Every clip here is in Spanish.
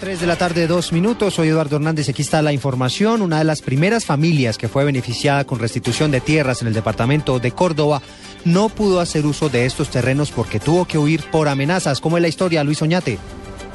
3 de la tarde, dos minutos. Soy Eduardo Hernández. Aquí está la información. Una de las primeras familias que fue beneficiada con restitución de tierras en el departamento de Córdoba no pudo hacer uso de estos terrenos porque tuvo que huir por amenazas. ¿Cómo es la historia, Luis Oñate?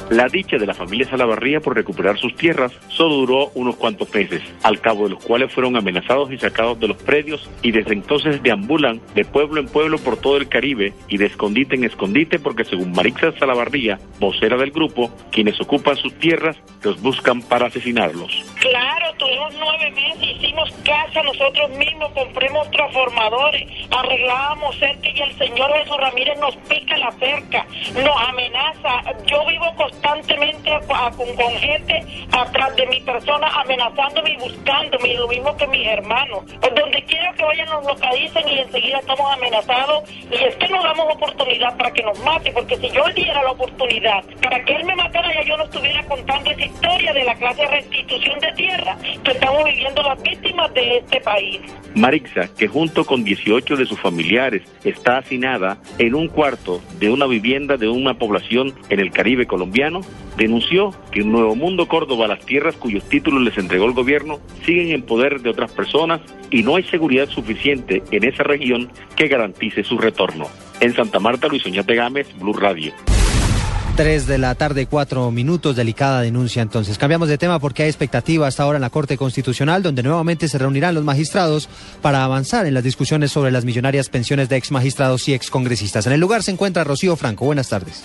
La dicha de la familia Salavarría por recuperar sus tierras solo duró unos cuantos meses, al cabo de los cuales fueron amenazados y sacados de los predios y desde entonces deambulan de pueblo en pueblo por todo el Caribe y de escondite en escondite porque según Marixa Salavarría, vocera del grupo, quienes ocupan sus tierras los buscan para asesinarlos. Claro, nueve meses, hicimos casa nosotros mismos, compramos transformadores, arreglábamos cerca y el señor Jesús Ramírez nos pica la cerca, nos amenaza. Yo vivo con constantemente con, gente atrás de mi persona amenazándome y buscándome, lo mismo que mis hermanos. Pues donde quiero que vayan nos localicen y enseguida estamos amenazados y es que no damos oportunidad para que nos mate, porque si yo diera la oportunidad para que él me matara ya yo no estuviera contando historia de la clase restitución de tierra que estamos viviendo las víctimas de este país. Marixa, que junto con 18 de sus familiares está hacinada en un cuarto de una vivienda de una población en el Caribe colombiano, denunció que en Nuevo Mundo Córdoba las tierras cuyos títulos les entregó el gobierno siguen en poder de otras personas y no hay seguridad suficiente en esa región que garantice su retorno. En Santa Marta, Luis Oñate Gámez, Blue Radio. 3 de la tarde, cuatro minutos, delicada denuncia entonces. Cambiamos de tema porque hay expectativa hasta ahora en la Corte Constitucional, donde nuevamente se reunirán los magistrados para avanzar en las discusiones sobre las millonarias pensiones de ex magistrados y ex congresistas. En el lugar se encuentra Rocío Franco. Buenas tardes.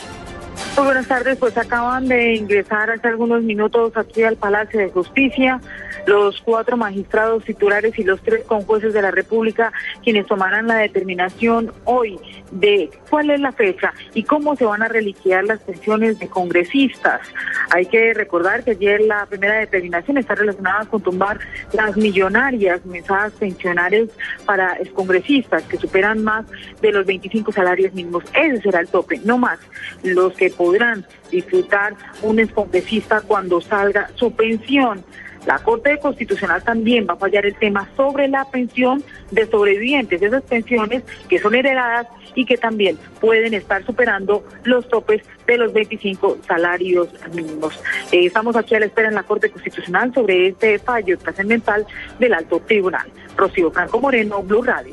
Muy buenas tardes, pues acaban de ingresar hace algunos minutos aquí al Palacio de Justicia los cuatro magistrados titulares y los tres conjueces de la República quienes tomarán la determinación hoy de cuál es la fecha y cómo se van a reliquear las pensiones de congresistas. Hay que recordar que ayer la primera determinación está relacionada con tumbar las millonarias mensadas pensionarias para congresistas que superan más de los 25 salarios mínimos. Ese será el tope, no más. Los que podrán disfrutar un congresista cuando salga su pensión. La Corte Constitucional también va a fallar el tema sobre la pensión de sobrevivientes, esas pensiones que son heredadas y que también pueden estar superando los topes de los 25 salarios mínimos. Eh, estamos aquí a la espera en la Corte Constitucional sobre este fallo trascendental del Alto Tribunal. Rocío Franco Moreno, Blue Radio.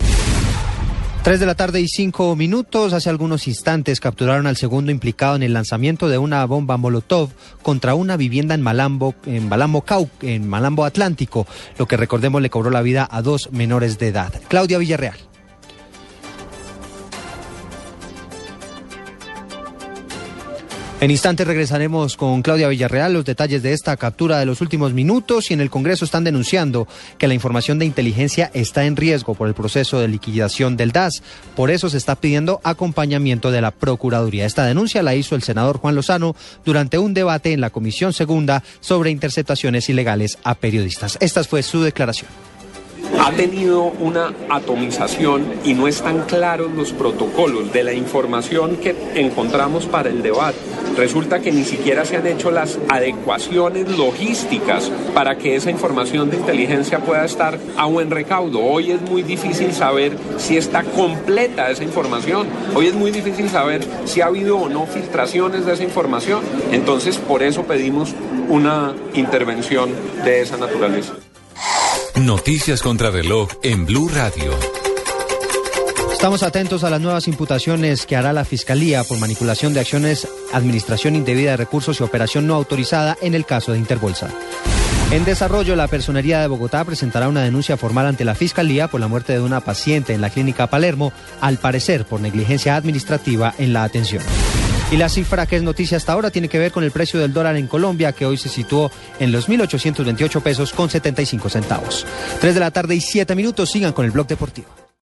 Tres de la tarde y cinco minutos. Hace algunos instantes capturaron al segundo implicado en el lanzamiento de una bomba Molotov contra una vivienda en Malambo, en Malambo Cau, en Malambo Atlántico, lo que recordemos le cobró la vida a dos menores de edad. Claudia Villarreal. En instantes regresaremos con Claudia Villarreal los detalles de esta captura de los últimos minutos y en el Congreso están denunciando que la información de inteligencia está en riesgo por el proceso de liquidación del DAS. Por eso se está pidiendo acompañamiento de la Procuraduría. Esta denuncia la hizo el senador Juan Lozano durante un debate en la Comisión Segunda sobre interceptaciones ilegales a periodistas. Esta fue su declaración ha tenido una atomización y no están claros los protocolos de la información que encontramos para el debate. Resulta que ni siquiera se han hecho las adecuaciones logísticas para que esa información de inteligencia pueda estar a buen recaudo. Hoy es muy difícil saber si está completa esa información. Hoy es muy difícil saber si ha habido o no filtraciones de esa información. Entonces, por eso pedimos una intervención de esa naturaleza. Noticias contra reloj en Blue Radio. Estamos atentos a las nuevas imputaciones que hará la Fiscalía por manipulación de acciones, administración indebida de recursos y operación no autorizada en el caso de Interbolsa. En desarrollo, la Personería de Bogotá presentará una denuncia formal ante la Fiscalía por la muerte de una paciente en la clínica Palermo, al parecer por negligencia administrativa en la atención. Y la cifra que es noticia hasta ahora tiene que ver con el precio del dólar en Colombia, que hoy se situó en los 1.828 pesos con 75 centavos. Tres de la tarde y siete minutos. Sigan con el blog deportivo.